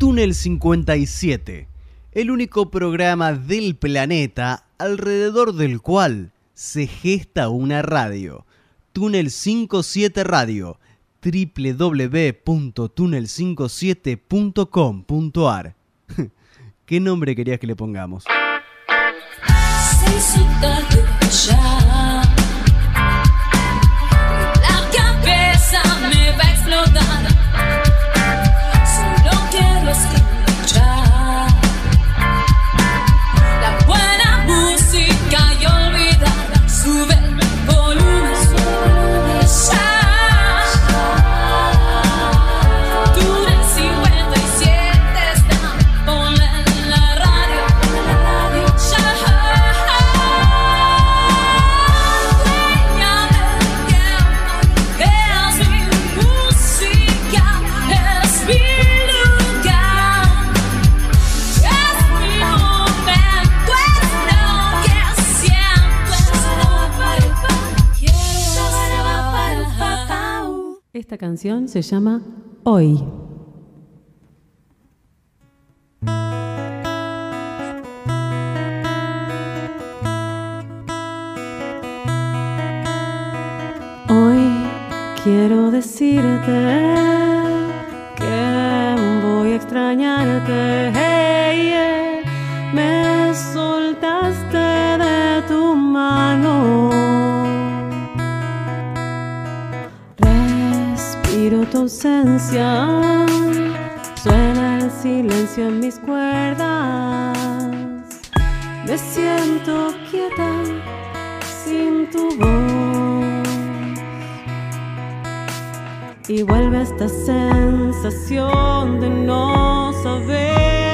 Túnel 57, el único programa del planeta alrededor del cual se gesta una radio. Túnel 57 Radio, www.túnel57.com.ar. ¿Qué nombre querías que le pongamos? Esta canción se llama Hoy. Hoy quiero decirte suena el silencio en mis cuerdas. Me siento quieta sin tu voz. Y vuelve esta sensación de no saber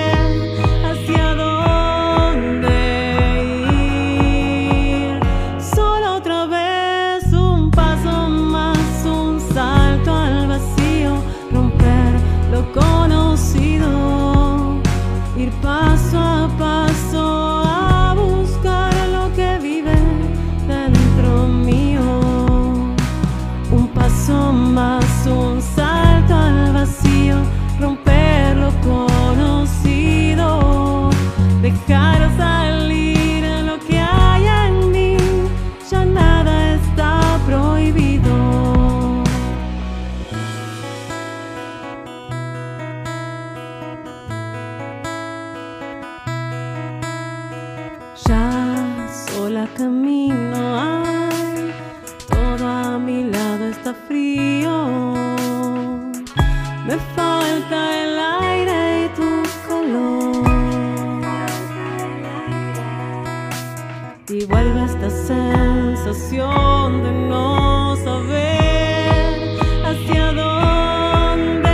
esta sensación de no saber hacia dónde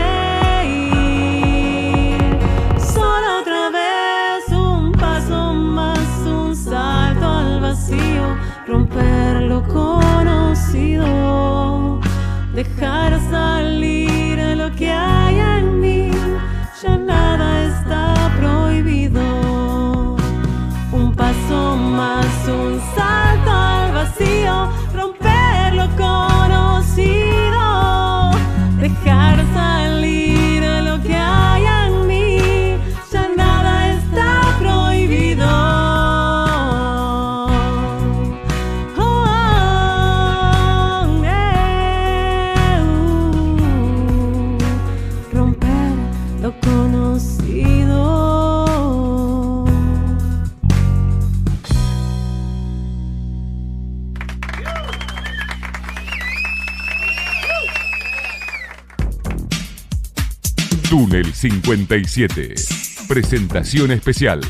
ir. Solo otra vez un paso más, un salto al vacío, romper lo conocido, dejar salir lo que hay en mí, ya nada está prohibido. Un paso más, un 57. Presentación especial.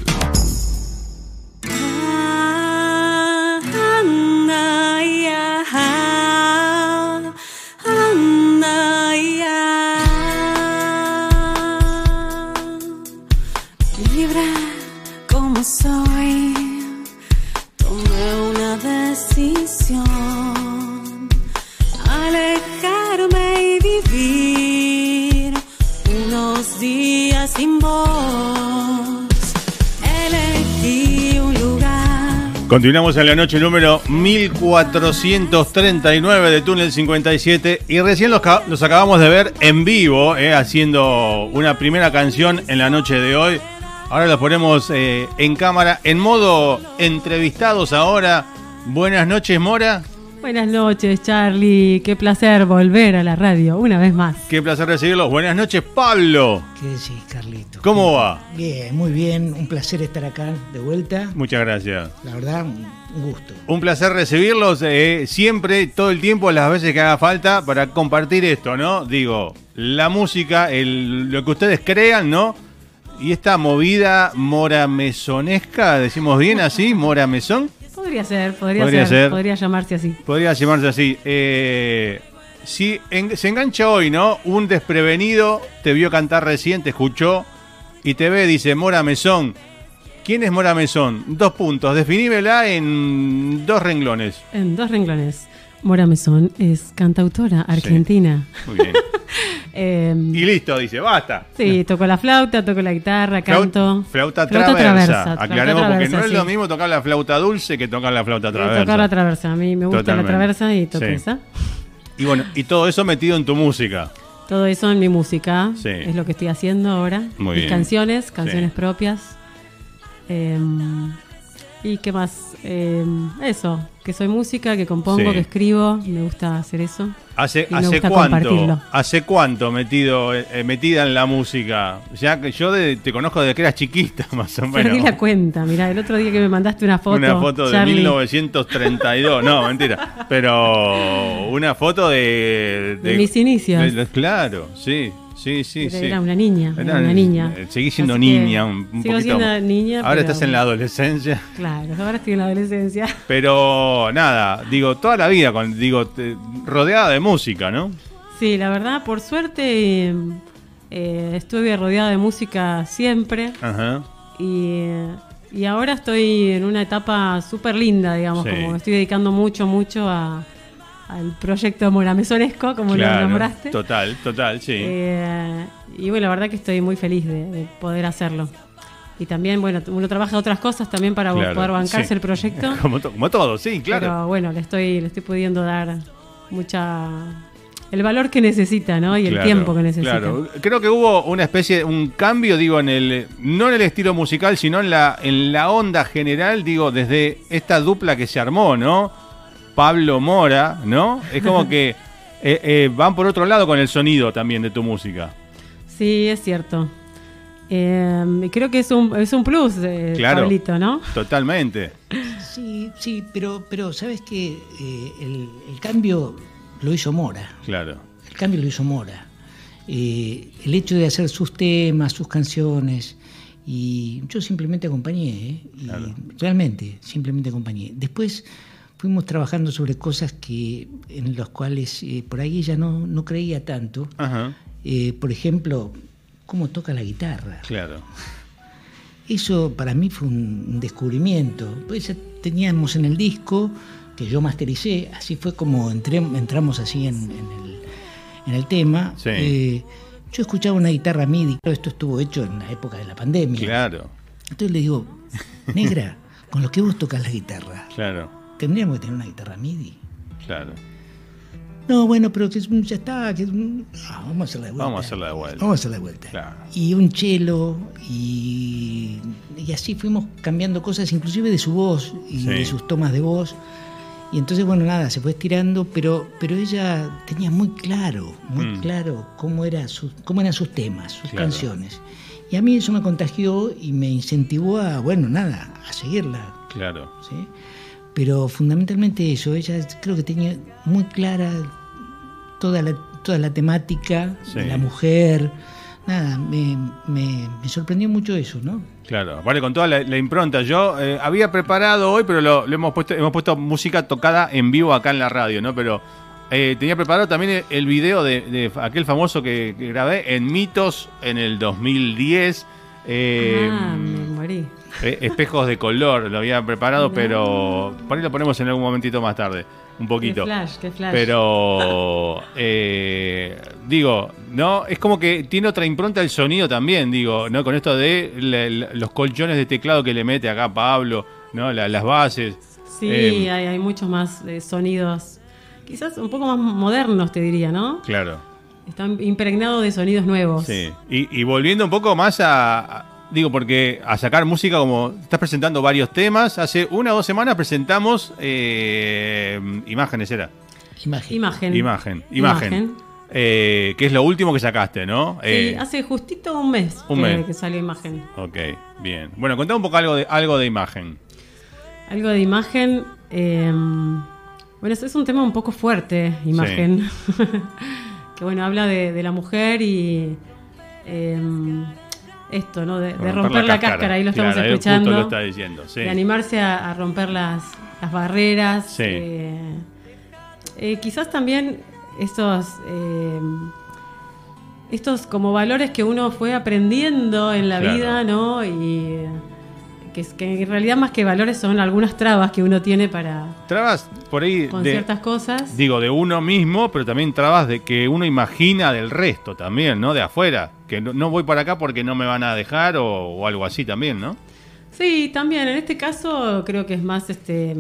Continuamos en la noche número 1439 de Túnel 57 y recién los, los acabamos de ver en vivo, eh, haciendo una primera canción en la noche de hoy. Ahora los ponemos eh, en cámara, en modo entrevistados ahora. Buenas noches, Mora. Buenas noches, Charlie. Qué placer volver a la radio una vez más. Qué placer recibirlos. Buenas noches, Pablo. ¿Qué decís, Carlito? ¿Cómo va? Bien, muy bien. Un placer estar acá de vuelta. Muchas gracias. La verdad, un un gusto. Un placer recibirlos eh, siempre, todo el tiempo, las veces que haga falta para compartir esto, ¿no? Digo, la música, el- lo que ustedes crean, ¿no? Y esta movida moramesonesca, decimos bien así, moramesón, Podría ser, podría, Podría ser, ser. podría llamarse así. podría llamarse así. Eh, si en- se engancha hoy, ¿no? Un desprevenido te vio cantar recién, te escuchó y te ve, dice, Mora Mesón. ¿Quién es Mora Mesón? Dos puntos, definímela en dos renglones. En dos renglones. Mora Mesón es cantautora argentina. Muy bien. Eh, Y listo, dice, basta. sí, toco la flauta, toco la guitarra, canto. Flauta, Flauta traversa. traversa, Aclaremos flauta porque no es lo mismo tocar la flauta dulce que tocar la flauta Y traversa. tocar la traversa. A mí me gusta Totalmente. la traversa y toco Sí. esa. Y bueno, y todo eso metido en tu música. Todo eso en mi música. Sí. Es lo que estoy haciendo ahora. Muy Mis bien. canciones, canciones propias. Eh, ¿Y qué más? Eh, eso, que soy música, que compongo, Sí. que escribo. Me gusta hacer eso. ¿Hace, Y me hace gusta cuánto? ¿Hace cuánto metido, eh, metida en la música? Ya que yo de- te conozco desde que eras chiquita, más o menos. Perdí la cuenta. Mirá, el otro día que me mandaste una foto. una foto de Charlie, 1932, no, mentira. Pero una foto de. De mis inicios. de- claro, sí, sí, sí. Era, sí. era una niña. Era Era- una niña. Seguís siendo Así niña un, un sigo poquito. siendo niña. Ahora pero- estás en la adolescencia. Claro, ahora estoy en la adolescencia. Pero nada, digo, toda la vida, con, digo, te- rodeada de música, ¿no? Sí, la verdad, por suerte eh, eh, estuve rodeada de música siempre Ajá. y, y ahora estoy en una etapa súper linda, digamos, Sí. como me estoy dedicando mucho, mucho a- al proyecto Moramesonesco, como lo nombraste. total, total, sí. Eh, y bueno, la verdad que estoy muy feliz de, de poder hacerlo. Y también, bueno, uno trabaja otras cosas también para Claro, poder bancarse sí. el proyecto. Como, to- como todo, sí, claro. Pero bueno, le estoy, le estoy pudiendo dar mucha. el valor que necesita, ¿no? Y el tiempo que necesita. Claro, creo que hubo una especie, un cambio, digo, en el, no en el estilo musical, sino en la, en la onda general, digo, desde esta dupla que se armó, ¿no? Pablo Mora, ¿no? Es como que eh, eh, van por otro lado con el sonido también de tu música. Sí, es cierto. Eh, creo que es un, es un plus, eh, Claro. Pablito, ¿no? Totalmente. Sí, sí, pero, pero sabes que el, el cambio lo hizo Mora. Claro. El cambio lo hizo Mora. Eh, el hecho de hacer sus temas, sus canciones, y yo simplemente acompañé, ¿eh? Y Claro. realmente, simplemente acompañé. Después fuimos trabajando sobre cosas que en las cuales eh, por ahí ella no, no creía tanto. Ajá. Eh, por ejemplo, cómo toca la guitarra. Claro. Eso para mí fue un descubrimiento. Pues ya teníamos en el disco que yo mastericé, así fue como entré, entramos así en, en el, en el tema. Sí. Eh, yo escuchaba una guitarra MIDI, pero esto estuvo hecho en la época de la pandemia. Claro. Entonces le digo, negra, con lo que vos tocas la guitarra, Claro. Tendríamos que tener una guitarra MIDI. Claro. No, bueno, pero ya está, ah, vamos a hacerla de vuelta. Vamos a hacerla de vuelta. Vamos a hacerla de vuelta. Claro. Y un chelo, y, y así fuimos cambiando cosas, inclusive de su voz y Sí. de sus tomas de voz. Y entonces, bueno, nada, se fue estirando, pero, pero ella tenía muy claro, muy Mm. claro cómo, era su- cómo eran sus temas, sus Claro. canciones. Y a mí eso me contagió y me incentivó a, bueno, nada, a seguirla. Claro. ¿sí? Pero fundamentalmente eso, ella creo que tenía muy clara toda la, toda la temática, Sí. la mujer, nada, me, me- me sorprendió mucho eso, ¿no? Claro, vale, con toda la, la impronta. Yo eh, había preparado hoy, pero lo, lo hemos puesto, hemos puesto música tocada en vivo acá en la radio, ¿no? Pero eh, tenía preparado también el, el video de, de aquel famoso que, que grabé en Mitos en el 2010. eh, ah, me morí. Eh, espejos de color, lo había preparado, No. pero por ahí lo ponemos en algún momentito más tarde, un poquito. Qué flash, qué flash. Pero eh, digo, no, es como que tiene otra impronta el sonido también, digo, ¿no? Con esto de le- los colchones de teclado que le mete acá Pablo, ¿no? La- las bases. Sí, Eh, hay, hay muchos más eh, sonidos, quizás un poco más modernos, te diría, ¿no? Claro. Están impregnados de sonidos nuevos. Sí. Y, y volviendo un poco más a- Digo, porque a sacar música, como estás presentando varios temas, hace una o dos semanas presentamos eh, imágenes, ¿era? Imagen. Imagen. Imagen. Imagen. Eh, que es lo último que sacaste, ¿no? Sí, Eh, hace justito un mes, un que, mes. que salió imagen. Ok, bien. Bueno, contá un poco algo de, algo de imagen. Algo de imagen. eh, bueno, es es un tema un poco fuerte, imagen. que bueno, habla de, de la mujer y eh, esto, ¿no? De, de romper, la, cáscara. ahí lo estamos Claro, ahí escuchando. Lo está diciendo, sí. De animarse a, a romper las, las barreras. Sí. eh, eh, quizás también estos. eh, estos como valores que uno fue aprendiendo en la Claro. vida, ¿no? Y que, que en realidad más que valores son algunas trabas que uno tiene para Trabas por ahí con de, ciertas cosas. digo, de uno mismo, pero también trabas de que uno imagina del resto también, ¿no? De afuera. Que no, no voy para acá porque no me van a dejar o, o algo así también, ¿no? Sí, también. En este caso creo que es más este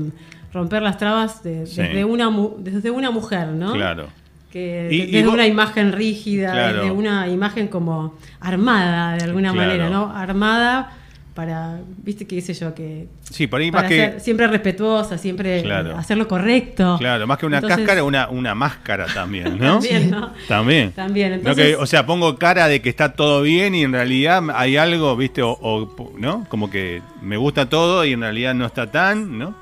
romper las trabas de- Sí. desde, una, desde una mujer, ¿no? Claro. Que Y- de- y desde vos- una imagen rígida, Claro. desde una imagen como armada de alguna Claro. manera, ¿no? Armada para, viste, qué sé yo, que Sí, por ahí para más que. ser siempre respetuosa, siempre Claro. hacer lo correcto. Claro, más que una Entonces- cáscara, una, una máscara también, ¿no? También, ¿no? También. También, No entonces- que, o sea, pongo cara de que está todo bien y en realidad hay algo, ¿viste? O, o, ¿no? Como que me gusta todo y en realidad no está tan, ¿no?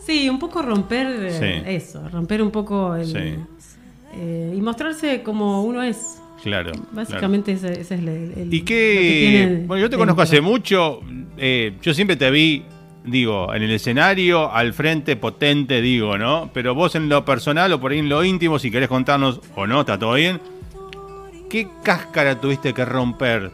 Sí, un poco romper eh, Sí. eso, romper un poco el, Sí. eh, y mostrarse como uno es. Claro. claro. Básicamente ese, ese es el, el- Y lo que, bueno, yo te conozco hace mucho, eh, yo siempre te vi, digo, en el escenario, al frente, potente, digo, ¿no? Pero vos en lo personal o por ahí en lo íntimo, si querés contarnos o no, está todo bien, ¿qué cáscara tuviste que romper?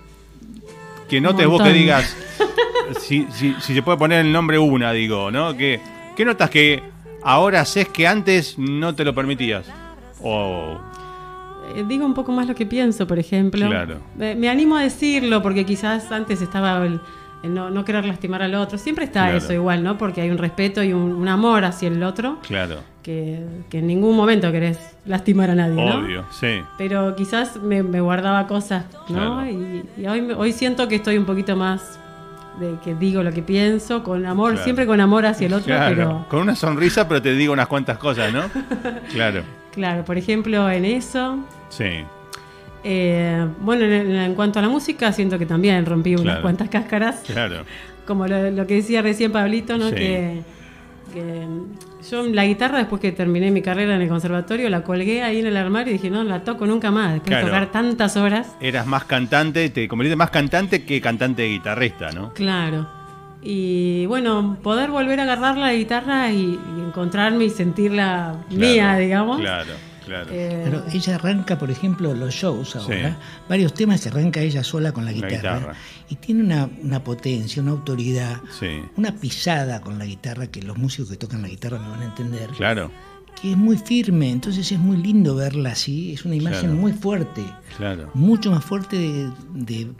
Que Un notes vos que digas, si, si, si se puede poner el nombre una, digo, ¿no? ¿Qué, qué notas que ahora haces que antes no te lo permitías? O, digo un poco más lo que pienso, por ejemplo. Claro. Me, me animo a decirlo porque quizás antes estaba el, el no, no querer lastimar al otro. Siempre está Claro. eso igual, ¿no? Porque hay un respeto y un, un amor hacia el otro claro, que, que en ningún momento querés lastimar a nadie, ¿no? obvio, sí. Pero quizás me, me guardaba cosas, ¿no? Claro. Y, y hoy, hoy siento que estoy un poquito más de que digo lo que pienso, con amor, Claro. siempre con amor hacia el otro, Claro, pero con una sonrisa, pero te digo unas cuantas cosas, ¿no? Claro, claro, por ejemplo, en eso. sí, eh, bueno, en, en cuanto a la música, siento que también rompí unas Claro. cuantas cáscaras, claro. como lo, lo que decía recién Pablito, ¿no? Sí. Que, que yo la guitarra, después que terminé mi carrera en el conservatorio, la colgué ahí en el armario y dije, no, la toco nunca más, después Claro. de tocar tantas horas. Eras más cantante, te convertiste más cantante que cantante guitarrista, ¿no? Claro. Y bueno, poder volver a agarrar la guitarra y, y encontrarme y sentirla mía, digamos. Claro, claro. Eh, Pero ella arranca, por ejemplo, los shows ahora, Sí. varios temas que arranca ella sola con la La guitarra, guitarra. y tiene una, una potencia, una autoridad, Sí, una pisada con la guitarra que los músicos que tocan la guitarra me van a entender, claro, que es muy firme, entonces es muy lindo verla así, es una imagen Claro. muy fuerte, claro. mucho más fuerte de, de-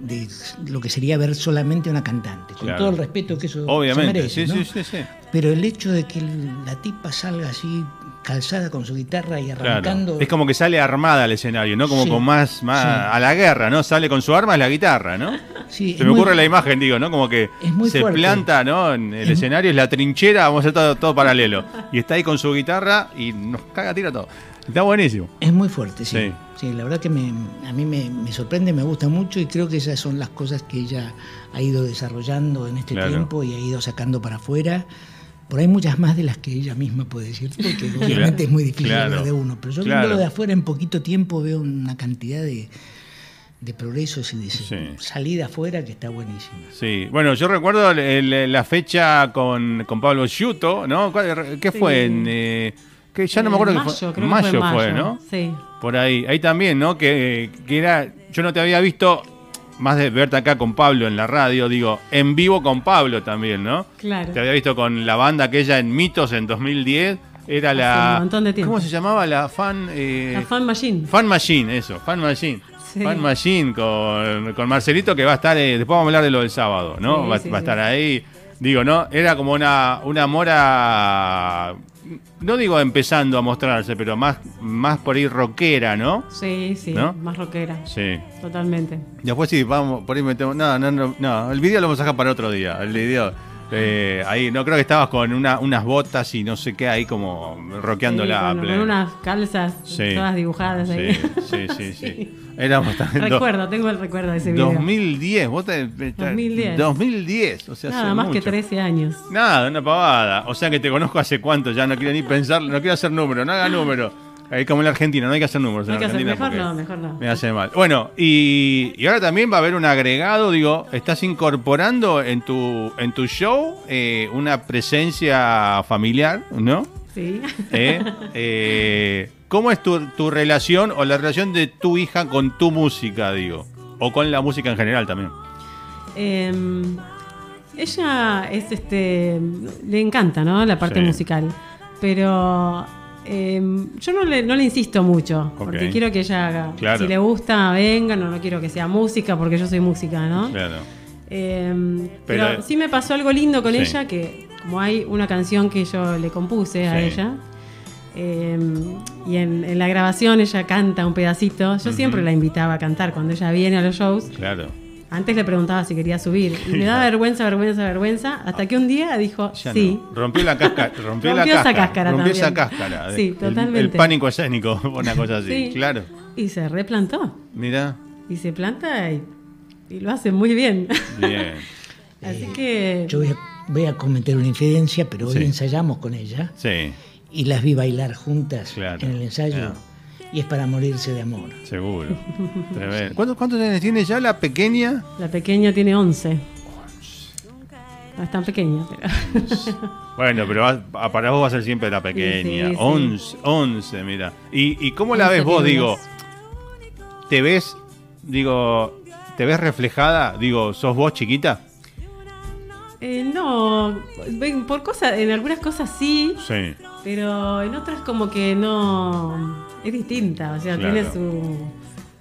de lo que sería ver solamente una cantante, con Claro. todo el respeto que eso Obviamente, se merece, sí, ¿no? sí, sí, sí. Pero el hecho de que la tipa salga así calzada con su guitarra y arrancando... Claro. Es como que sale armada al escenario, ¿no? Como Sí, con más, más sí. a la guerra, ¿no? Sale con su arma es la guitarra, ¿no? Sí, Se me muy- ocurre la imagen, digo, ¿no? Como que se fuerte. planta, ¿no? En el Es- escenario es la trinchera, vamos a hacer todo, todo paralelo. Y está ahí con su guitarra y nos caga tira todo. Está buenísimo. Es muy fuerte, sí. Sí. Sí, la verdad que me, a mí me, me sorprende, me gusta mucho y creo que esas son las cosas que ella ha ido desarrollando en este Claro. tiempo y ha ido sacando para afuera. Por ahí muchas más de las que ella misma puede decir, porque obviamente es muy difícil Claro. hablar de uno. Pero yo Claro. viéndolo de afuera en poquito tiempo veo una cantidad de, de progresos y de Sí. salida afuera que está buenísima. Sí, bueno, yo recuerdo el- el- la fecha con, con Pablo Sciuto, ¿no? ¿Cuál- ¿Qué Sí. fue? En, eh, que ya no me acuerdo mayo, fue. creo que mayo fue, mayo. fue, ¿no? Sí. Por ahí. Ahí también, ¿no? Que, que era. Yo no te había visto, más de verte acá con Pablo en la radio, digo, en vivo con Pablo también, ¿no? Claro. Te había visto con la banda aquella en Mitos en 2010. Era Hace la. un montón de tiempo. ¿Cómo se llamaba? La fan. eh, La Fan Machine. Fan Machine, eso, Fan Machine. Sí. Fan Machine con, con Marcelito que va a estar, eh, después vamos a hablar de lo del sábado, ¿no? Sí, va sí, va a estar ahí. Digo, ¿no? Era como una, una mora, no digo empezando a mostrarse, pero más, más por ahí rockera, ¿no? Sí, sí, ¿No? más rockera. Sí. Totalmente. Después sí, vamos, por ahí metemos. No, no, no, no. El video lo vamos a dejar para otro día. El video. eh, ahí, no creo que estabas con una- unas botas y no sé qué ahí como rockeando Sí, la con, con unas calzas Sí. todas dibujadas ahí. Sí, sí, sí, sí. Éramos también. do- Recuerdo, tengo el recuerdo de ese video. 2010, vos te, te- 2010. 2010, o sea, Nada hace más que mucho. 13 años. Nada, una pavada. O sea que te conozco hace cuánto, ya no quiero ni pensar, no quiero hacer número, no haga número. Ahí como en la Argentina, no hay que hacer números No en hay que hacer- mejor no, mejor no. Me hace mal. Bueno, y, y ahora también va a haber un agregado, digo, estás incorporando en tu, en tu show eh, una presencia familiar, ¿no? Sí. ¿Eh? Eh, ¿Cómo es tu, tu relación o la relación de tu hija con tu música, digo? O con la música en general también. Em, ella es este. Le encanta, ¿no? La parte Sí. musical. Pero. em, yo no le, no le insisto mucho. Porque quiero que ella haga. Claro. Si le gusta, venga. No, no quiero que sea música porque yo soy música, ¿no? Claro. Em, pero, Pero- sí me pasó algo lindo con Sí. ella, que como hay una canción que yo le compuse a ella, em, y en, en la grabación ella canta un pedacito, yo siempre la invitaba a cantar cuando ella viene a los shows. Claro. Antes le preguntaba si quería subir, y me daba vergüenza, vergüenza, vergüenza, hasta que un día dijo, Ya sí. no. Rompió la cáscara. Rompió, la Rompió esa cáscara. cáscara Rompió esa también. cáscara. Sí, El- totalmente. El, pánico escénico, una cosa así. Sí. Claro. Y se replantó, Mira. y se planta y, y lo hace muy bien. Bien. Así que... Yo voy a, voy a cometer una infidencia, pero hoy Sí. ensayamos con ella Sí, y las vi bailar juntas Claro. en el ensayo. Ah. Y es para morirse de amor. seguro. ¿Cuántos, ¿Cuántos años tiene ya la pequeña? La pequeña tiene 11. No es tan pequeña, pero... Bueno, pero va- a- para vos va a ser siempre la pequeña. Sí, sí, sí. 11, 11, mira. ¿Y, y cómo la 11 ves vos? Digo, ¿te ves, digo, te ves reflejada? Digo, ¿sos vos chiquita? Eh, no, ven, por cosas, en algunas cosas sí, Sí. Pero en otras como que no, es distinta, o sea, Claro. tiene su,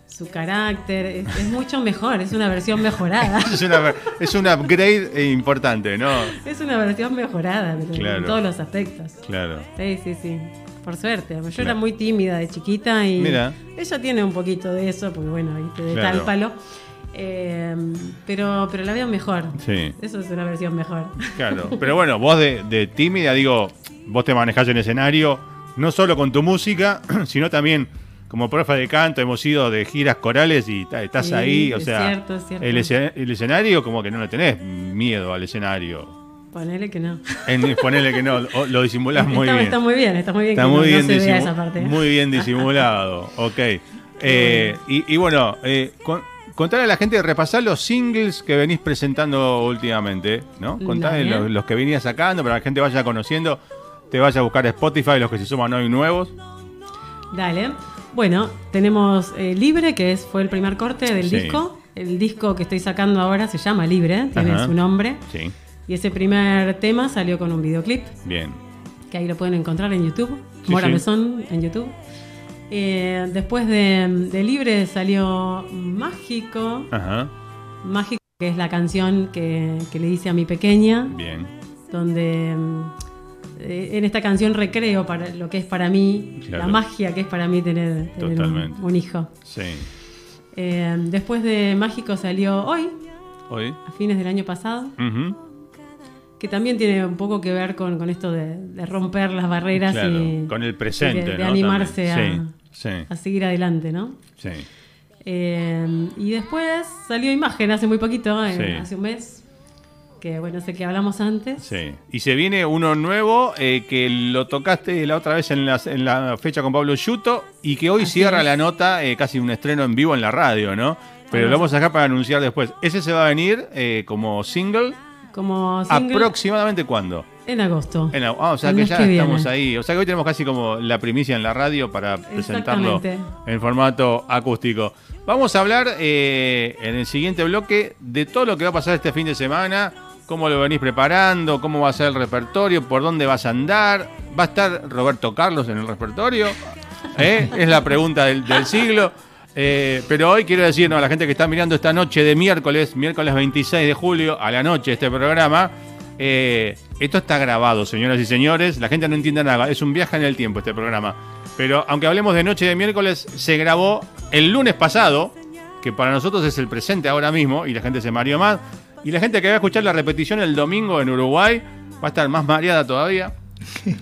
su carácter, es, es mucho mejor, es una versión mejorada, Es, una, es un upgrade eh, importante, ¿no? es una versión mejorada pero Claro. en todos los aspectos. Claro. Sí, sí, sí, por suerte, yo Claro. era muy tímida de chiquita y Mira. ella tiene un poquito de eso, porque bueno, viste, de Claro. tal palo, Eh, pero, pero la veo mejor, Sí. eso es una versión mejor. Claro, pero bueno, vos de, de tímida, digo, vos te manejás en escenario, no solo con tu música, sino también como profe de canto, hemos ido de giras corales y estás Sí, ahí, o es sea, cierto, es cierto. El, escena- el escenario como que no le tenés miedo al escenario. Ponele que no. En, ponele que no, o- lo disimulás muy bien. está muy bien, está muy bien Está que muy no, bien, no esa parte. muy bien disimulado, ok. Eh, y, y bueno, eh, con- contarle a la gente, repasar los singles que venís presentando últimamente, ¿no? Contarle Dale. los, los que venías sacando para que la gente vaya conociendo, te vaya a buscar Spotify, los que se suman hoy nuevos. Dale. Bueno, tenemos eh, Libre, que es, fue el primer corte del Sí. disco. El disco que estoy sacando ahora se llama Libre, tiene Ajá. su nombre. Sí, Y ese primer tema salió con un videoclip, bien. que ahí lo pueden encontrar en YouTube. Sí, Mora sí. Mesón en YouTube. Eh, después de, de Libre salió Mágico. Ajá, Mágico, que es la canción que, que le hice a mi pequeña. bien. donde en esta canción recreo para lo que es para mí, Claro. la magia que es para mí tener, tener un, hijo. Sí. Eh, después de Mágico salió Hoy, Hoy. a fines del año pasado, que también tiene un poco que ver con, con esto de, de romper las barreras Claro, y con el presente, de, de ¿no? animarse a, Sí, a seguir adelante, ¿no? sí. Eh, y después salió Imagen hace muy poquito, eh, Sí. hace un mes, que bueno, sé que hablamos antes. Sí. Y se viene uno nuevo eh, que lo tocaste la otra vez en la, en la fecha con Pablo Yuto y que hoy Así cierra es. la nota, eh, casi un estreno en vivo en la radio, ¿no? Pero lo vamos a dejar para anunciar después. Ese se va a venir eh, como single, Como single aproximadamente cuándo? en agosto. En ah, o sea que ya que estamos ahí. O sea que hoy tenemos casi como la primicia en la radio para presentarlo en formato acústico. Vamos a hablar eh, en el siguiente bloque de todo lo que va a pasar este fin de semana, cómo lo venís preparando, cómo va a ser el repertorio, por dónde vas a andar. ¿Va a estar Roberto Carlos en el repertorio? ¿Eh? Es la pregunta del, siglo. Eh, pero hoy quiero decirnos a la gente que está mirando esta noche de miércoles, miércoles 26 de julio, a la noche este programa, Eh, esto está grabado, señoras y señores. La gente no entiende nada. Es un viaje en el tiempo este programa. Pero aunque hablemos de noche de miércoles, se grabó el lunes pasado, que para nosotros es el presente ahora mismo, y la gente se mareó más. Y la gente que va a escuchar la repetición el domingo en Uruguay va a estar más mareada todavía.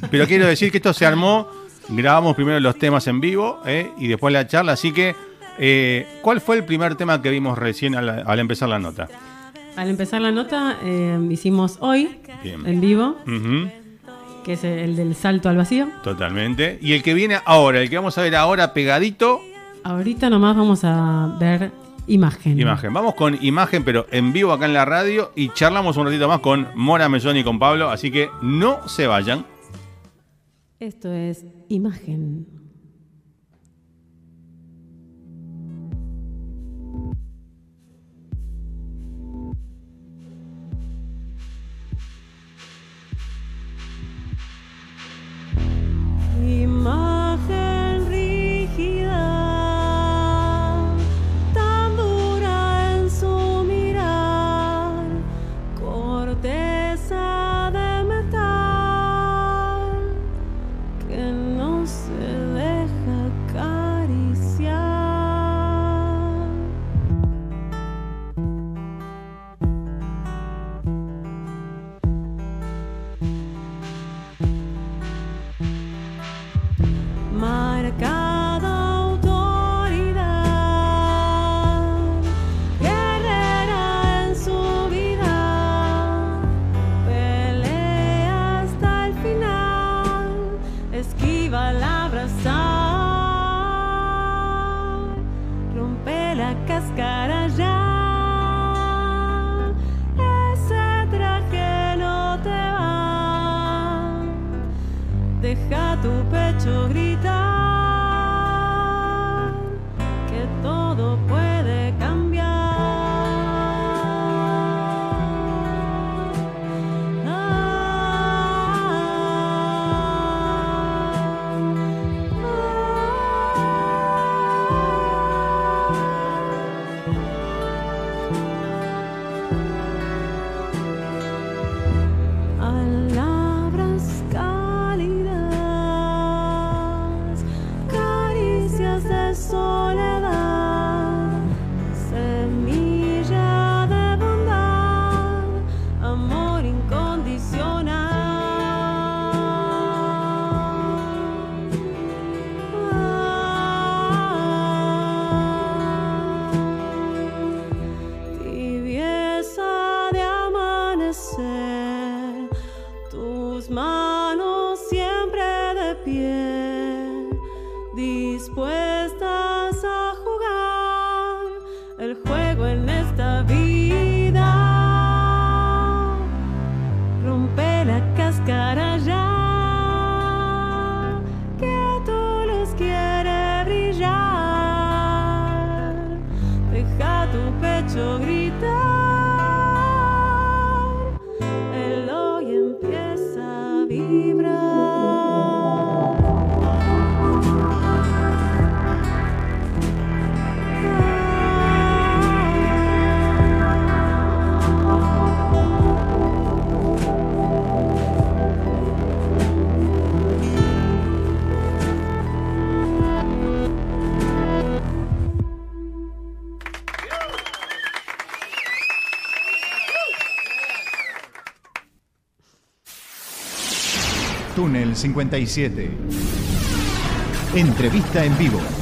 Pero quiero decir que esto se armó, grabamos primero los temas en vivo eh, y después la charla. Así que, eh, ¿cuál fue el primer tema que vimos recién al, al empezar la nota? Al empezar la nota, eh, hicimos hoy, Bien. en vivo, que es el del salto al vacío. totalmente. Y el que viene ahora, el que vamos a ver ahora pegadito, Ahorita nomás vamos a ver imagen. imagen. Vamos con imagen, pero en vivo acá en la radio y charlamos un ratito más con Mora Mesón y con Pablo. Así que no se vayan. Esto es imagen. Imagen Túnel 57. Entrevista en vivo.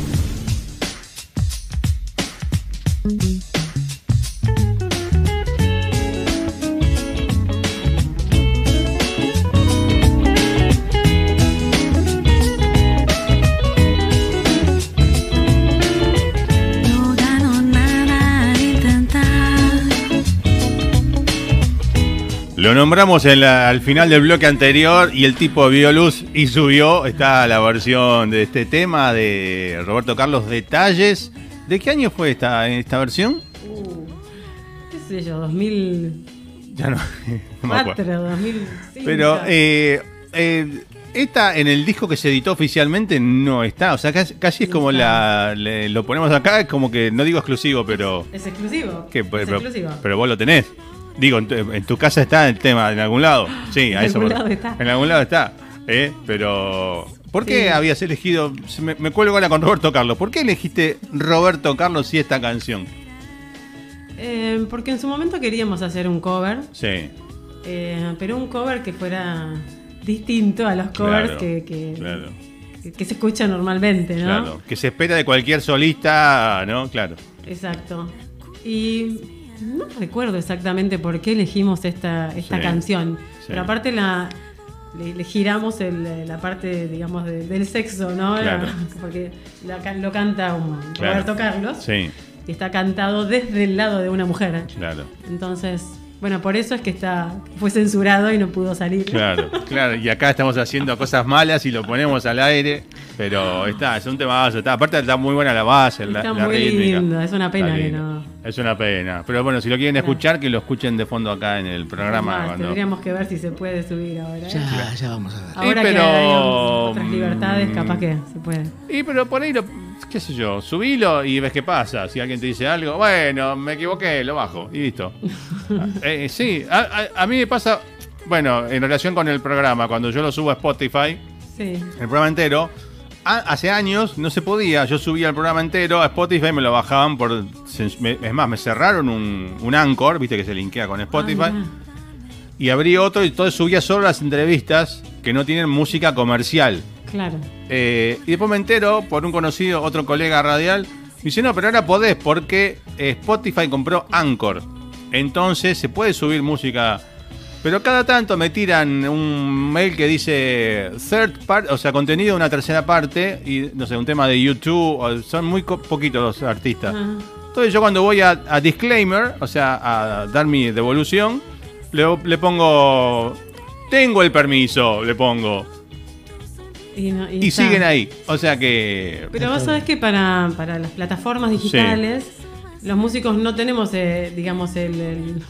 Nombramos en la- al final del bloque anterior y el tipo vio luz y subió. Está la versión de este tema de Roberto Carlos Detalles. ¿De qué año fue esta, esta versión? ¿Qué sé yo? 2004, Ya no, no me acuerdo. 2005. Pero eh, eh, esta en el disco que se editó oficialmente no está. O sea, casi, casi es como la. le- lo ponemos acá, es como que no digo exclusivo, pero. es exclusivo. que, es pero, exclusivo. pero vos lo tenés. Digo, en tu, en tu casa está el tema, en algún lado. Sí, a En eso algún me- lado está. En algún lado está. ¿eh? Pero, ¿por qué Sí. habías elegido? Me, me cuelgo ahora con Roberto Carlos. ¿Por qué elegiste Roberto Carlos y esta canción? Eh, porque en su momento queríamos hacer un cover, Sí, eh, pero un cover que fuera distinto a los covers Claro, que, que, claro. que se escucha normalmente, ¿no? claro. Que se espera de cualquier solista, ¿no? Claro. Exacto. Y no recuerdo exactamente por qué elegimos esta, esta Sí, canción, sí. pero aparte la, le, le giramos el- la parte, digamos, de- del sexo, ¿no? Claro. Porque la lo canta un Claro. Roberto Carlos Sí, y está cantado desde el lado de una mujer. claro. Entonces, bueno, por eso es que está fue censurado y no pudo salir. Claro, claro. Y acá estamos haciendo cosas malas y lo ponemos al aire. Pero está, es un temazo. Está, aparte está muy buena la base, Está la muy rítmica. lindo, es una pena que no. Es una pena. Pero bueno, si lo quieren escuchar, que lo escuchen de fondo acá en el programa. Más, cuando- Tendríamos que ver si se puede subir ahora. ¿eh? Ya, ya vamos a ver. Ahora pero, que hay otras libertades, mm, capaz que se puede. Y pero por ahí, lo, qué sé yo, subilo y ves qué pasa. Si alguien te dice algo, bueno, me equivoqué, lo bajo y listo. Eh, sí, a, a- a mí me pasa, bueno, en relación con el programa, cuando yo lo subo a Spotify, Sí. el programa entero, hace años no se podía. Yo subía el programa entero a Spotify y me lo bajaban por. Es más, me cerraron un, un Anchor, viste que se linkea con Spotify. Ah, y abrí otro y entonces subía solo las entrevistas que no tienen música comercial. Claro. Eh, y después me entero por un conocido, otro colega radial, me dice, no, pero ahora podés porque eh, Spotify compró Anchor. Entonces se puede subir música. Pero cada tanto me tiran un mail que dice third part, o sea, contenido de una tercera parte, y no sé, un tema de YouTube, son muy poquitos los artistas. Entonces yo cuando voy a, a disclaimer, o sea, a dar mi devolución, le, le pongo, tengo el permiso, le pongo. Y, no- y Y está. siguen ahí. O sea que... Pero vos sabés que para, para las plataformas digitales, los músicos no tenemos, eh, digamos, el, el,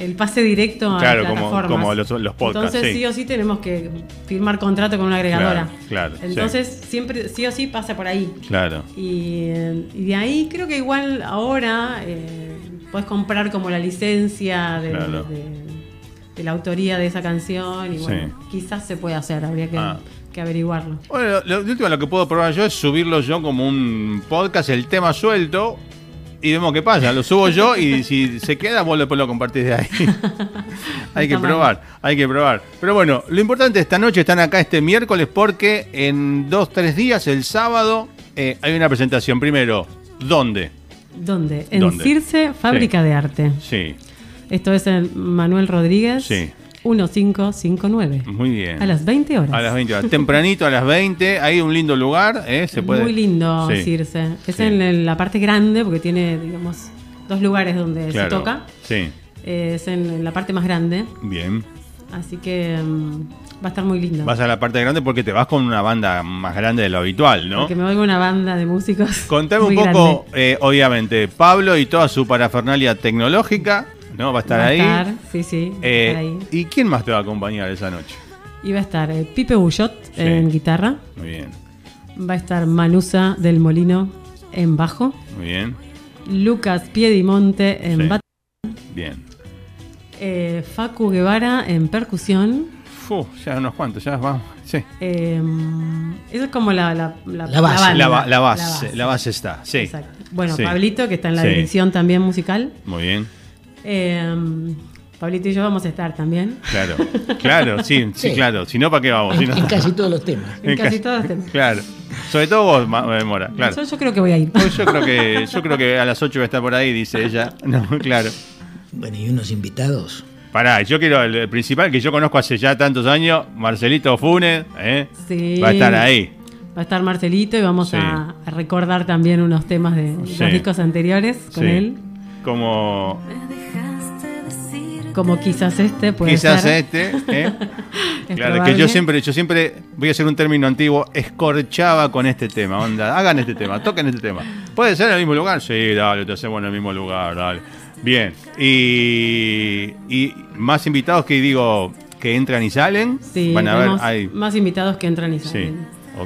el pase directo a Claro, como- plataformas. como los- los podcasts, Entonces, sí. sí. o sí tenemos que firmar contrato con una agregadora. Claro, claro, Entonces, siempre, sí o sí pasa por ahí. Claro. Y, eh, y de ahí creo que igual ahora eh, puedes comprar como la licencia de, Claro. de- de la autoría de esa canción y bueno, Sí. quizás se puede hacer, habría que, Ah. que averiguarlo. Bueno, lo, lo último lo que puedo probar yo es subirlo yo como un podcast, el tema suelto, y vemos qué pasa. Lo subo yo y si se queda, vos después lo compartís de ahí. hay que probar, hay que probar. Pero bueno, lo importante esta noche están acá este miércoles porque en dos, tres días, el sábado, eh, hay una presentación. Primero, ¿dónde? ¿Dónde? En ¿Dónde? Circe, Fábrica de Arte. Sí, Esto es en Manuel Rodríguez, Sí. 1559. muy bien. A las 20 horas. A las 20 horas. Tempranito a las 20. Hay un lindo lugar. ¿eh? Se puede... Muy lindo Sí. Circe. Es Sí. en la parte grande porque tiene, digamos, dos lugares donde Claro. se toca. Sí, Eh, es en, la parte más grande. bien. Así que mm, va a estar muy lindo. Vas a la parte grande porque te vas con una banda más grande de lo habitual, ¿no? Porque me voy con una banda de músicos. Contame un poco, eh, obviamente, Pablo y toda su parafernalia tecnológica, ¿no? Va a estar Va a ahí. estar, sí, sí. va a Eh, estar ahí. ¿Y quién más te va a acompañar esa noche? Y va a estar eh, Pipe Bullot Sí. en guitarra. Muy bien, Va a estar Manusa del Molino en bajo. muy bien, Lucas Piedimonte en Sí. bat- bien. eh, Facu Guevara en percusión. Fu, ya unos cuantos, ya vamos. Sí. Eh, eso es como la, la, la, La base. banda. La, ba- la base, la base está, sí. Exacto. Bueno, Sí. Pablito, que está en la Sí. dirección también musical. Muy bien, Eh, Pablito y yo vamos a estar también. claro, claro, sí, sí, Sí. claro. Si no, ¿para qué vamos? Si no- En casi todos los temas. En En casi ca- todos los temas. Claro, sobre todo vos, eh, Mora, claro. Yo, yo creo que voy a ir. Pues yo creo que yo creo que a las 8 va a estar por ahí, dice ella. No, claro. Bueno, y unos invitados. Pará, yo quiero el, el principal que yo conozco hace ya tantos años, Marcelito Funes, ¿eh? Sí. va a estar ahí. Va a estar Marcelito y vamos Sí. a, a recordar también unos temas de Sí. los discos anteriores con Sí. él. Como Como quizás este puede quizás ser. este, ¿eh? Es Claro, probable. que yo siempre, yo siempre voy a hacer un término antiguo, escorchaba con este tema, onda, hagan este tema, toquen este tema. ¿Puede ser en el mismo lugar? Sí, dale, te hacemos en el mismo lugar, dale. Bien. Y, y más invitados que digo que entran y salen, Sí, van a ver, hay más invitados que entran y Sí,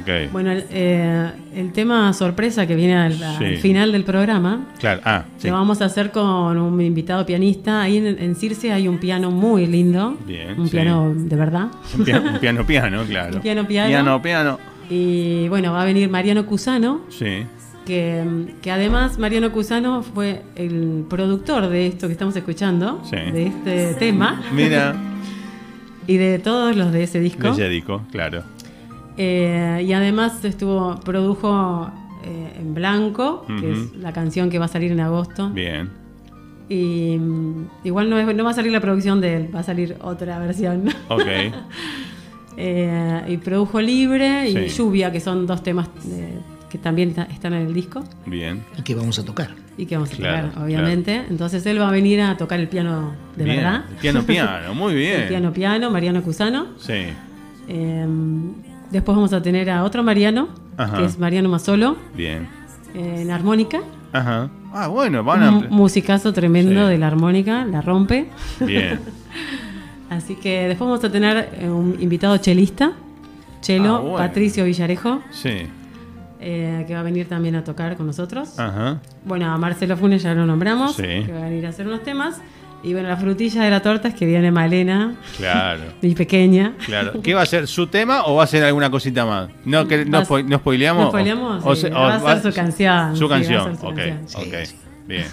salen. ok. Bueno, el, eh, el tema sorpresa que viene al, final del programa Claro, ah, sí. lo vamos a hacer con un invitado pianista. Ahí en, en Circe hay un piano muy lindo. Bien, Un sí. piano de verdad. Un piano, un piano, piano, claro. Un piano, piano. Piano, piano. Y bueno, va a venir Mariano Cusano, Sí. que, que además Mariano Cusano fue el productor de esto que estamos escuchando, Sí. de este tema Mira, y de todos los de ese disco. le dedico, claro. Eh, y además estuvo produjo eh, en blanco, que es la canción que va a salir en agosto. Bien. Y mm, igual no, es- no va a salir la producción de él, va a salir otra versión. Ok. Eh, y produjo Libre y Sí. Lluvia, que son dos temas que también está- están en el disco Bien. y que vamos a tocar. y que vamos a Claro, tocar, obviamente. Entonces él va a venir a tocar el piano de bien. verdad. Piano, piano. Muy bien. El piano piano, Mariano Cusano. Sí. Después vamos a tener a otro Mariano, Ajá. que es Mariano Masolo, Bien. en armónica. Ajá. Ah, bueno, van a. Un musicazo tremendo Sí. de la armónica, la rompe. Bien. Así que después vamos a tener eh, un invitado chelista, Chelo Ah, bueno. Patricio Villarejo, Sí. eh, que va a venir también a tocar con nosotros. Ajá. Bueno, a Marcelo Funes ya lo nombramos, Sí. que va a venir a hacer unos temas. Y bueno, la frutilla de la torta es que viene Malena, Claro. mi pequeña. Claro. ¿Qué va a ser? ¿Su tema o va a ser alguna cosita más? ¿No, que, no, spo- no spoileamos? ¿No spoileamos? O Sí, se- va a ser su canción, Su canción, ok. canción. ok. Sí, sí. Bien.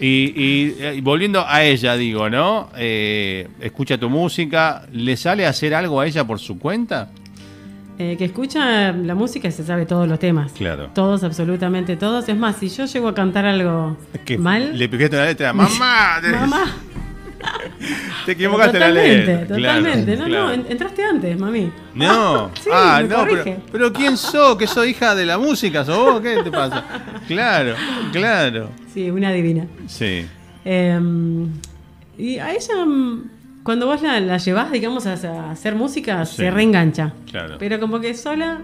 Y, y, eh, volviendo a ella, digo, ¿no? Eh, escucha tu música. ¿Le sale a hacer algo a ella por su cuenta? Eh, que escucha la música y se sabe todos los temas. Claro. Todos, absolutamente todos. Es más, si yo llego a cantar algo Que mal, Le pifiaste la letra. ¡Mamá! Mamá, te equivocaste la totalmente, letra. Claro, totalmente. no, claro. no, en- entraste antes, mami. No, Sí, ah, me no, pero, pero ¿quién sos? ¿Que sos hija de la música? ¿Sos vos? ¿Qué te pasa? Claro, claro. Sí, una divina. Sí, Eh, y a ella, mm, cuando vos la, la llevás, digamos, a, a hacer música, Sí. se reengancha. Claro. Pero como que sola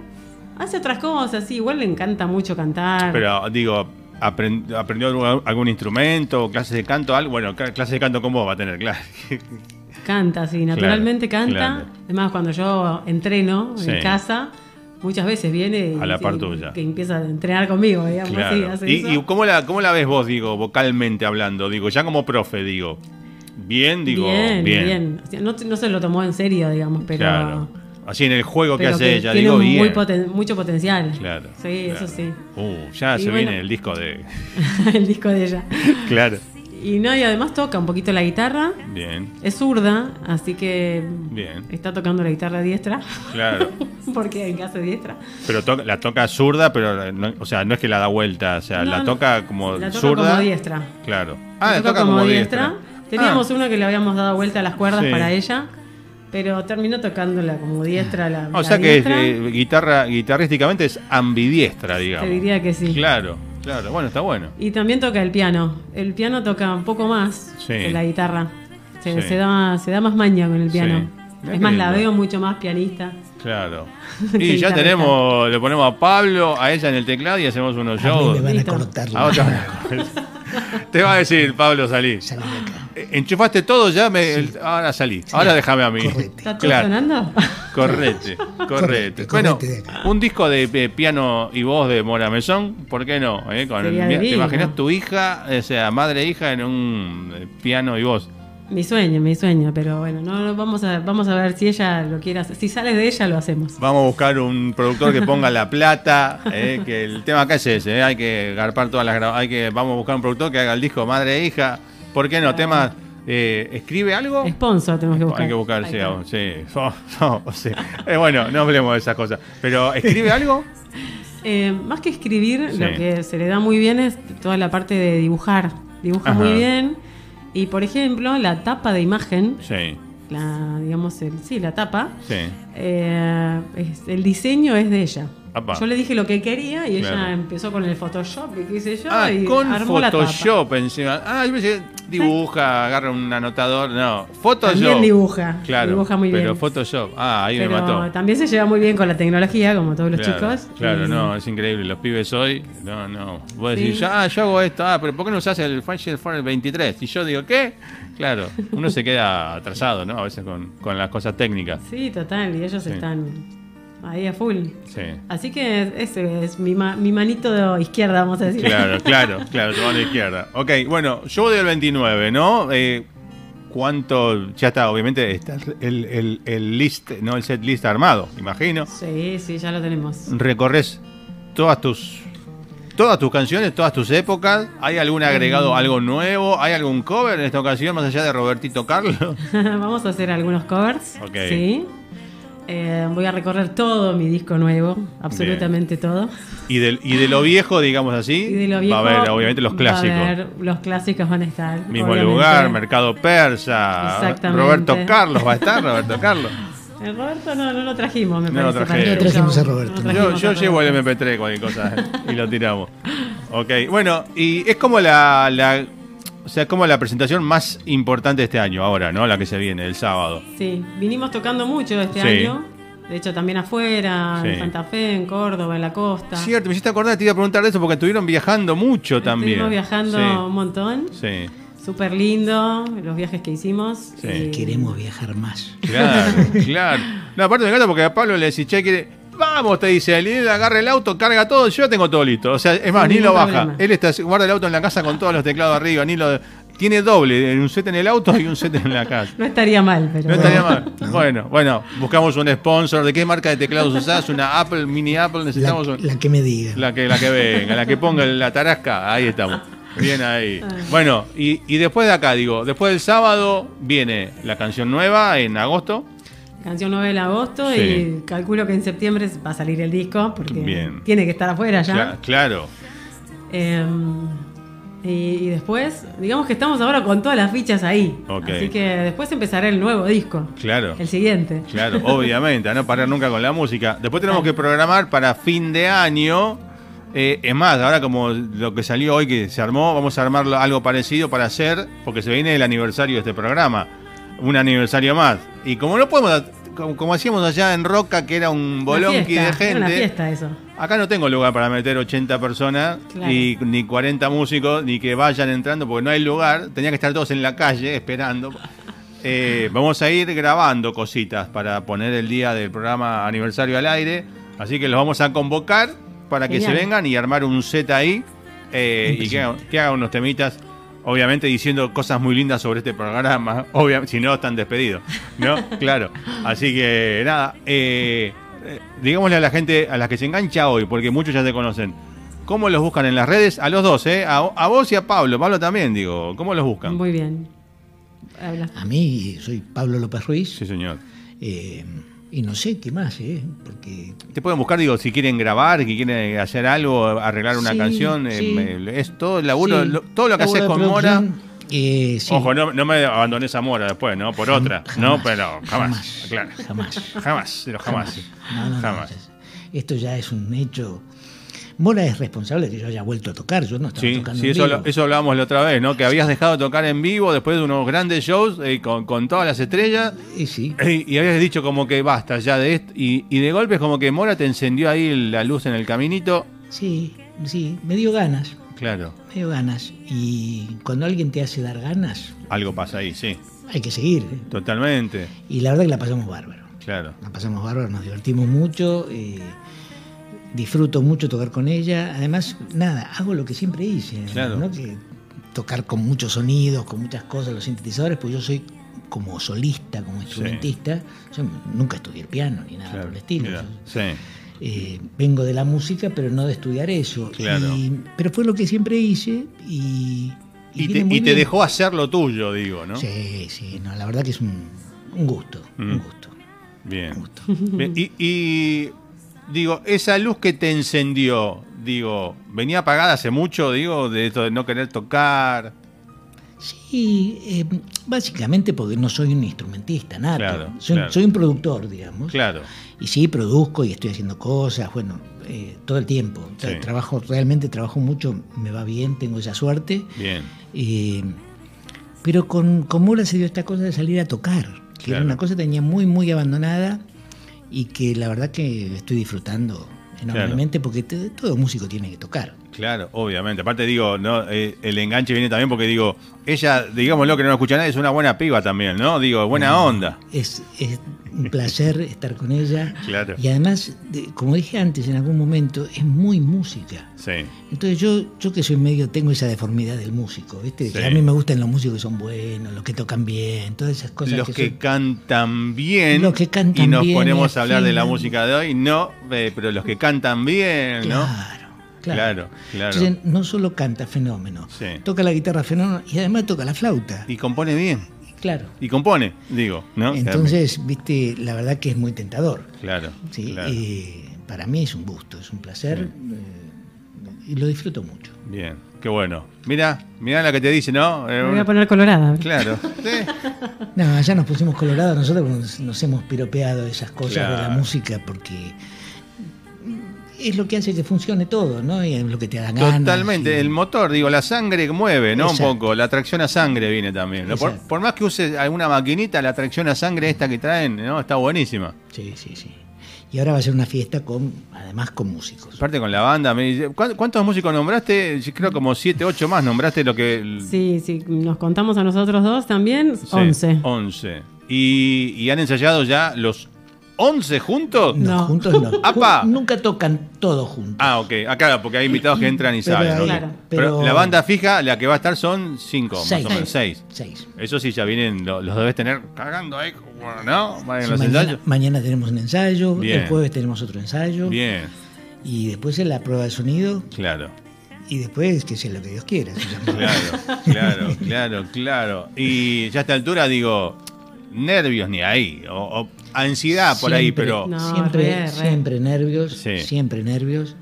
hace otras cosas, sí. Igual le encanta mucho cantar. pero digo, aprend- ¿aprendió algún, instrumento, clases de canto, algo? Bueno, cla- clases de canto con vos va a tener, claro. Canta, sí, naturalmente Claro, canta. claro. Además, cuando yo entreno Sí. en casa, muchas veces viene y, A la par y- tuya. que empieza a entrenar conmigo, digamos, Claro. así, hace ¿Y, eso. y cómo, la, cómo la ves vos, digo, vocalmente hablando? Digo, ya como profe, digo. Bien, digo, bien, bien. bien. O sea, no, no se lo tomó en serio, digamos, pero. Claro. Así en el juego que hace que ella, tiene digo, muy bien. poten- mucho potencial. Claro. Sí, claro. eso sí. Uh, ya Y se bueno. viene el disco de. el disco de ella. claro. Y no, y además toca un poquito la guitarra. Bien, Es zurda, así que bien. está tocando la guitarra diestra. Claro. porque en casa es diestra. Pero to- la toca zurda, pero no, o sea, no es que la da vuelta, o sea, No, la toca como La toca zurda. como diestra. Claro. La la toca como diestra. Teníamos Ah, una que le habíamos dado vuelta a las cuerdas Sí. para ella, pero terminó tocándola como diestra. La, o la sea que es, eh, guitarra, guitarrísticamente es ambidiestra, digamos. Te diría que sí. Claro, claro. Bueno, está bueno. Y también toca el piano. El piano toca un poco más Sí. que la guitarra. Se, Sí. se da, se da más maña con el piano. Sí. Es más, la lindo. veo mucho más pianista. Claro. Y ya tenemos, le ponemos a Pablo, a ella en el teclado y hacemos unos A mí shows. me van a cortar la Te va a decir, Pablo, salí. Salí de acá. Enchufaste todo ya, me- el- ahora salí. Ahora déjame a mí. Correte. ¿Está todo Claro. sonando? Correte, correte. Correte, Bueno, un disco de piano y voz de Mora Mesón, ¿por qué no? eh? Con el- ¿Te imaginas tu hija, o sea, madre e hija en un eh, piano y voz? mi sueño, mi sueño, pero bueno, no, no, vamos, a, vamos a ver si ella lo quiere hacer. Si sale de ella, lo hacemos. Vamos a buscar un productor que ponga la plata, eh, que el tema acá es ese, eh, hay que garpar todas las hay que Vamos a buscar un productor que haga el disco madre e hija. ¿Por qué no? Temas, eh, ¿escribe algo? Sponsor tenemos que buscar. Hay que buscar, sí, sí. Oh, no, sea, eh, bueno, no hablemos de esas cosas. Pero, ¿escribe algo? Eh, más que escribir, Sí. lo que se le da muy bien es toda la parte de dibujar. Dibuja Ajá. muy bien. Y por ejemplo, la tapa de imagen, Sí, la, digamos, el, sí, la tapa, sí. eh, es- el diseño es de ella. Apa. Yo le dije lo que quería y Claro. ella empezó con el Photoshop y qué sé yo. Ah, y con armó la. Photoshop encima. Ah, yo pensé que dibuja, agarra un anotador. No, Photoshop. También dibuja, Claro, dibuja muy pero bien. Photoshop. Ah, ahí Pero me mató. también se lleva muy bien con la tecnología, como todos los Claro, chicos. Claro, Y- no, es increíble. Los pibes hoy, no, no. Vos Sí. decís, ah, yo hago esto, ah, pero ¿por qué no usás el Final Fantasy 23? Y yo digo, ¿qué? Claro, uno se queda atrasado, ¿no? A veces con, con las cosas técnicas. Sí, total, y ellos Sí. están ahí a full. Sí. Así que ese es mi, ma- mi manito de izquierda, vamos a decir. Claro, claro, claro, tu mano izquierda. Ok, bueno, yo del 29, ¿no? Eh, ¿Cuánto? Ya está, obviamente, está el, el, el list, ¿no? El set list armado, imagino. Sí, sí, ya lo tenemos. Recorres todas tus. Todas tus canciones, todas tus épocas. ¿Hay algún agregado, algo nuevo? ¿Hay algún cover en esta ocasión, más allá de Robertito Carlos? Vamos a hacer algunos covers. Ok. Sí. Eh, voy a recorrer todo mi disco nuevo, absolutamente todo. Y, del, y de lo viejo, digamos así, Y de lo viejo, va a haber, obviamente, los va a clásicos. haber- los clásicos van a estar. Mismo obviamente. lugar, Mercado Persa. Exactamente. Roberto Carlos, ¿va a estar Roberto Carlos? El Roberto no, no lo trajimos, me No lo parece. No el trajimos a Roberto. No Yo- Yo, trajimos yo a llevo el Roberto. MP3, cualquier cosa, y lo tiramos. Ok, bueno, y es como la, la- sea, como la presentación más importante de este año, ahora, ¿no? La que se viene, el sábado. Sí, vinimos tocando mucho este Sí. año. De hecho, también afuera, Sí. en Santa Fe, en Córdoba, en la costa. Cierto, me hiciste acordar, te iba a preguntar de eso porque estuvieron viajando mucho también. Estuvimos viajando un montón. Sí, sí, Súper lindo los viajes que hicimos. Sí. Y- Queremos viajar más. claro, claro. No, aparte me encanta porque a Pablo le decís, che, quiere... Vamos, te dice, él agarra el auto, carga todo, yo ya tengo todo listo. O sea, es más, ni lo baja. problema. Él está, guarda el auto en la casa con todos los teclados arriba, ni lo... Tiene doble, un set en el auto y un set en la casa. No estaría mal, pero. No estaría mal. Bueno, bueno, buscamos un sponsor. ¿De qué marca de teclados usás? ¿Una Apple, mini Apple? La, Necesitamos un- la que me diga. la que la que venga, la que ponga la tarasca. Ahí estamos. Bien ahí. Bueno, y, y después de acá, digo, después del sábado viene la canción nueva en agosto. Canción 9 de agosto Sí. y calculo que en septiembre va a salir el disco porque Bien. tiene que estar afuera ya. Cla- claro. Eh, y, y después, digamos que estamos ahora con todas las fichas ahí. Ok. Así que después empezará el nuevo disco. Claro. El siguiente. Claro, obviamente, a no parar nunca con la música. Después tenemos que programar para fin de año. Eh, es más, ahora como lo que salió hoy que se armó, vamos a armar algo parecido para hacer, porque se viene el aniversario de este programa. Un aniversario más. Y como no podemos, como, como hacíamos allá en Roca, que era un bolonqui de fiesta, era Una gente, fiesta eso. acá no tengo lugar para meter 80 personas, Claro. y, ni 40 músicos, ni que vayan entrando, porque no hay lugar. Tenía que estar todos en la calle esperando. Eh, vamos a ir grabando cositas para poner el día del programa aniversario al aire. Así que los vamos a convocar para que se vengan y armar un set ahí eh, y que que hagan unos temitas. Obviamente diciendo cosas muy lindas sobre este programa. Obviamente, si no, están despedidos. ¿No? claro. Así que nada. eh, eh, digámosle a la gente, a las que se engancha hoy, porque muchos ya te conocen. ¿Cómo los buscan en las redes? A los dos, ¿eh? A, a vos y a Pablo. Pablo también, digo. ¿Cómo los buscan? Muy bien. Habla. A mí soy Pablo López Ruiz. Sí, señor. eh, y no sé qué más, ¿eh? Porque Te pueden buscar, digo, si quieren grabar, que quieren hacer algo, arreglar una Sí, canción. eh, sí. es todo el laburo, Sí, lo- todo lo que haces con Mora. eh, Ojo, no, no me abandones a Mora después, ¿no? Por otra. No, jamás, pero jamás. Claro. Jamás. Jamás, pero jamás. No, no, no, Jamás. es- esto ya es un hecho. Mora es responsable de que yo haya vuelto a tocar. Yo no estaba Sí, tocando sí, en eso, vivo. lo- eso hablábamos la otra vez, ¿no? Que habías dejado de tocar en vivo después de unos grandes shows eh, con, con todas las estrellas. Y sí, Y, y habías dicho como que basta ya de esto. Y, y de golpe es como que Mora te encendió ahí la luz en el caminito. sí, sí, me dio ganas. Claro, Me dio ganas. Y cuando alguien te hace dar ganas, algo pasa ahí, sí. hay que seguir. ¿eh? Totalmente. Y la verdad que la pasamos bárbaro. Claro. La pasamos bárbaro, nos divertimos mucho. eh, disfruto mucho tocar con ella. Además, nada, hago lo que siempre hice. Claro. ¿no? Que tocar con muchos sonidos, con muchas cosas, los sintetizadores, pues yo soy como solista, como instrumentista. Yo nunca estudié el piano ni nada claro. por el estilo. Yo, sí. eh, vengo de la música, pero no de estudiar eso. Claro. Y- pero fue lo que siempre hice y. Y, viene te, y te dejó hacer lo tuyo, digo, ¿no? Sí, sí, no, la verdad que es un, un gusto, Mm. un gusto. Bien. Un gusto. Y, y, digo, esa luz que te encendió, digo, venía apagada hace mucho, digo, de esto de no querer tocar. Sí, eh, básicamente porque no soy un instrumentista, nada. Claro, soy, claro. soy un productor, digamos. Claro. Y sí, produzco y estoy haciendo cosas, bueno, eh, todo el tiempo. Sí. Trabajo, realmente trabajo mucho, me va bien, tengo esa suerte. Bien. Eh, pero con, con se dio esta cosa de salir a tocar, que Claro. era una cosa que tenía muy, muy abandonada y que la verdad que estoy disfrutando enormemente porque te- todo músico tiene que tocar. Claro, obviamente. Aparte digo, no, Eh, el enganche viene también porque digo, ella, digámoslo que no lo escucha nadie, es una buena piba también, ¿no? Digo, buena onda. Es, es un placer estar con ella. Claro. Y además, de- como dije antes en algún momento, es muy música. Sí. Entonces yo, yo que soy medio, tengo esa deformidad del músico, ¿viste? Sí. a mí me gustan los músicos que son buenos, los que tocan bien, todas esas cosas. Los que que son- cantan bien. Los que cantan y nos bien, ponemos a hablar de la música de hoy. No, eh, pero los que cantan bien, ¿no? Claro, claro. Entonces no solo canta fenómeno, Sí. toca la guitarra fenómeno y además toca la flauta. Y compone bien. Claro. Y compone, digo, ¿no? Entonces, viste, la verdad que es muy tentador. Claro. ¿sí? claro. Y para mí es un gusto, es un placer eh, y lo disfruto mucho. Bien, qué bueno. Mira, mira la que te dice, ¿no? Eh, Me voy a poner colorada. Claro. Sí. No, ya nos pusimos colorados, nosotros nos, nos hemos piropeado esas cosas de la música porque es lo que hace que funcione todo, ¿no? Y es lo que te da ganas. Totalmente, y- el motor, digo, la sangre mueve, ¿no? Exacto. Un poco, la tracción a sangre viene también. ¿no? Por, más que use alguna maquinita, la tracción a sangre esta que traen, ¿no? Está buenísima. Sí, sí, sí. Y ahora va a ser una fiesta con, además con músicos. Aparte con la banda, me dice, ¿cuán- ¿cuántos músicos nombraste? Creo como 7, 8 más nombraste lo que... Sí, sí, nos contamos a nosotros dos también, Sí, 11. 11. Y, y han ensayado ya los 11 juntos? No, No. juntos no. Nunca tocan todos juntos. Ah, ok. Acá, porque hay invitados que entran y Pero salen. ok. Claro. Pero, pero- la banda fija, la que va a estar son 5, más Seis. o menos. 6. Seis. Eso sí, ya vienen, lo- los debes tener cagando ahí, ¿no? En Sí, los mañana, mañana tenemos un ensayo, Bien. el jueves tenemos otro ensayo. Bien, Y después es la prueba de sonido claro. y después que sea lo que Dios quiera. Claro, claro, claro, claro. Y ya a esta altura digo, nervios ni ahí, o, o ansiedad por ahí, pero... No, siempre, re, re. siempre nervios, Sí. siempre nervios.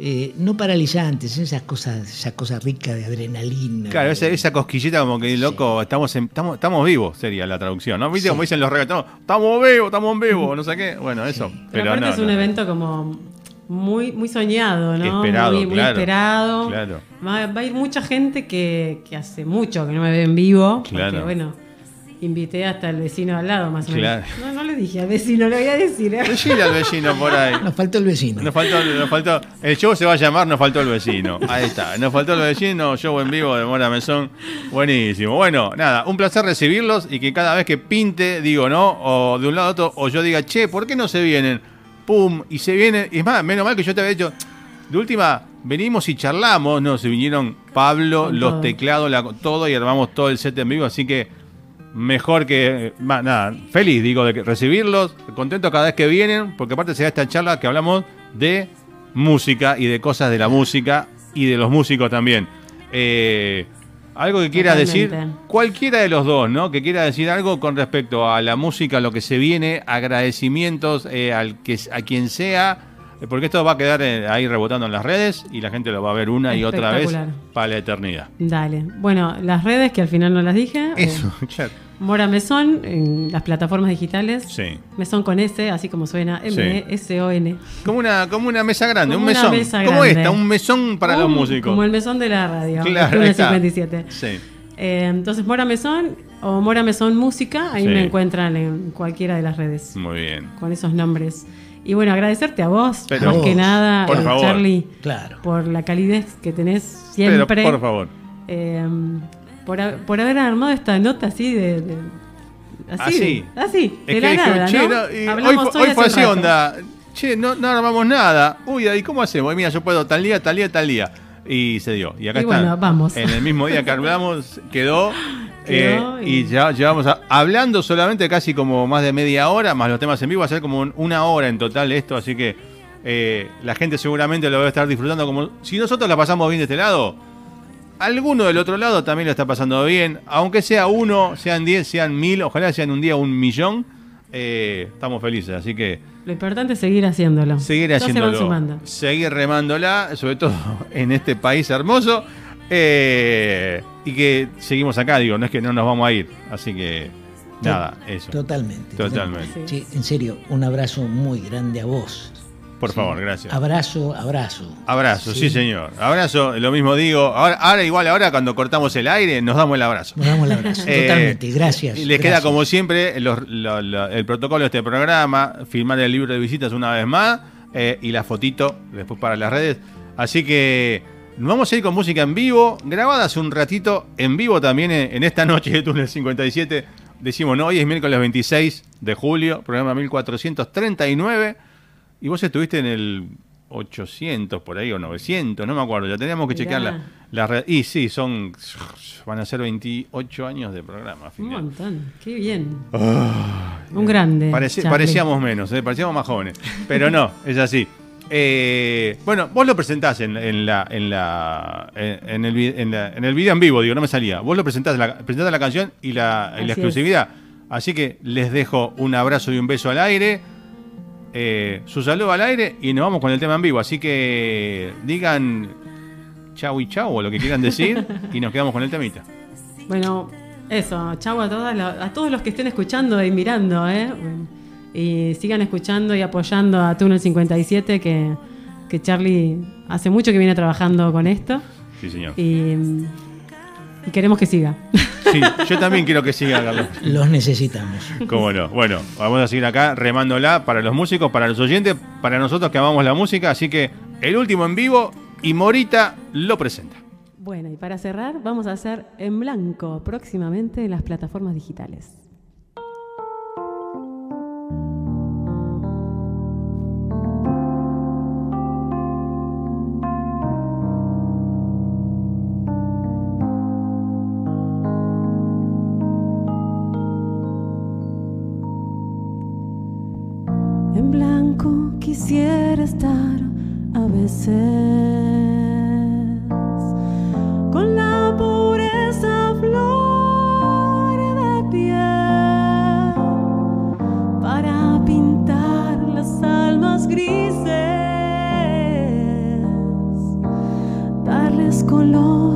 Eh, no paralizantes, esas cosas, esa cosa rica de adrenalina. Claro, esa, esa cosquillita como que, loco, estamos, en- estamos, estamos vivos, sería la traducción, ¿no? ¿Viste Sí. como dicen los reggaetoneros? Estamos vivos, estamos vivos, no sé qué. Bueno, eso. Pero, Pero, aparte no, es un no. evento como muy muy soñado, ¿no? Esperado, muy, muy claro, esperado. claro. Va, va a ir mucha gente que, que hace mucho que no me ve en vivo. Claro. Porque, bueno, invité hasta el vecino al lado, más o menos. Claro. No, no le dije al vecino, le voy a decir. ¿eh? Al vecino por ahí. Nos faltó el vecino. Nos faltó, nos faltó, el show se va a llamar Nos faltó el vecino. Ahí está, nos faltó el vecino, show en vivo de Mora Mesón. Buenísimo. Bueno, nada, un placer recibirlos y que cada vez que pinte, digo, ¿no? O de un lado a otro, o yo diga, che, ¿por qué no se vienen? Pum, y se vienen. Y es más, menos mal que yo te había dicho, de última, venimos y charlamos, ¿no? Se vinieron Pablo, los teclados, la- todo y armamos todo el set en vivo, así que mejor que ma- nada, feliz digo de recibirlos, contento cada vez que vienen, porque aparte se da esta charla que hablamos de música y de cosas de la música y de los músicos también. Eh, algo que quiera decir, cualquiera de los dos, ¿no? Que quiera decir algo con respecto a la música, lo que se viene, agradecimientos eh, al que a quien sea, porque esto va a quedar eh, ahí rebotando en las redes y la gente lo va a ver una y otra vez para la eternidad. Dale. Bueno, las redes que al final no las dije. eh, Eso, claro. Mora Mesón en las plataformas digitales. Sí. Mesón con S, así como suena. M-E-S-O-N. Como una, como una mesa grande, Como un mesón. mesa como grande. esta, un mesón para los músicos. Como el mesón de la radio. Claro, el ahí está. 57. Sí. Eh, entonces, Mora Mesón o Mora Mesón Música, ahí Sí. me encuentran en cualquiera de las redes Muy bien. con esos nombres. Y bueno, agradecerte a vos, Pero- más que nada, por eh, favor. Charlie, Claro. por la calidez que tenés siempre. Pero por favor. Eh, por, por haber armado esta nota así de. de- así, Así. así, de Es la que dije, nada, che, ¿no? no, y hoy, hoy hace fue así rato. onda. Che, no, no armamos nada. Uy, ¿y cómo hacemos? Mira, yo puedo tal día, tal día, tal día. Y se dio. Y acá Y está. bueno, vamos. En el mismo día que hablamos, quedó. Eh, y y- ya llevamos a- hablando solamente casi como más de media hora, más los temas en vivo, va a ser como un- una hora en total esto, así que eh, la gente seguramente lo va a estar disfrutando como si nosotros la pasamos bien de este lado. Alguno del otro lado también lo está pasando bien, aunque sea uno, sean diez, sean mil, ojalá sean un día un millón, eh, estamos felices, así que Lo importante es seguir haciéndolo. seguir se haciéndolo, sumando. seguir remándola, sobre todo en este país hermoso, eh, y que seguimos acá, digo, no es que no nos vamos a ir, así que nada, eso. Totalmente. Totalmente. Sí. En serio, un abrazo muy grande a vos. Por Sí. favor, gracias. Abrazo, abrazo. Abrazo, sí. señor. Abrazo, lo mismo digo. Ahora, ahora igual, ahora cuando cortamos el aire, nos damos el abrazo. Nos damos el abrazo. Eh, Totalmente. Gracias. Y les queda como siempre los- lo- lo- el protocolo de este programa, firmar el libro de visitas una vez más eh, y la fotito después para las redes. Así que nos vamos a ir con música en vivo, grabada hace un ratito, en vivo también en, en esta noche de Túnel 57. Decimos, no, hoy es miércoles 26 de julio, programa 1439. Y vos estuviste en el 800 por ahí o 900, no me acuerdo. Ya teníamos que Mirá. chequear la, la red. Y sí, son. Van a ser 28 años de programa. Un montón, qué bien. Un grande. Pareci- parecíamos menos, ¿eh? parecíamos más jóvenes. Pero no, es así. Eh, bueno, vos lo presentás en, en la, en, la, en, en el, en, la- en el video en vivo, digo, no me salía. Vos lo presentás, la, presentás la canción y la, y la Así exclusividad. Así que les dejo un abrazo y un beso al aire. eh, su saludo al aire y nos vamos con el tema en vivo. Así que digan chau y chau o lo que quieran decir y nos quedamos con el temita. Bueno, eso, chau a, todas a todos los que estén escuchando y mirando, ¿eh? Bueno, Y sigan escuchando y apoyando a Túnel 57, que, que Charlie hace mucho que viene trabajando con esto Sí, señor. y, y queremos que siga. Sí, yo también quiero que siga, Carlos. Los necesitamos. Cómo no. Bueno, vamos a seguir acá remándola para los músicos, para los oyentes, para nosotros que amamos la música. Así que el último en vivo y Morita lo presenta. Bueno, y para cerrar, vamos a hacer en blanco próximamente en las plataformas digitales. Quisiera estar a veces con la pureza flor de piel para pintar las almas grises, darles color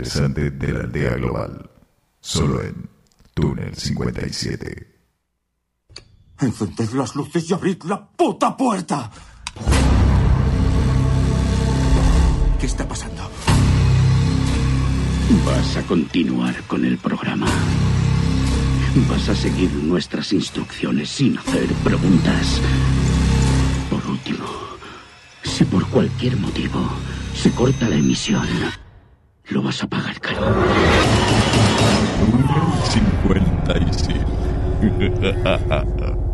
interesante de la aldea global. Solo en Túnel 57. Encended las luces y abrid la puta puerta. ¿Qué está pasando? Vas a continuar con el programa. Vas a seguir nuestras instrucciones sin hacer preguntas. Por último, si por cualquier motivo se corta la emisión, lo vas a pagar caro. 57.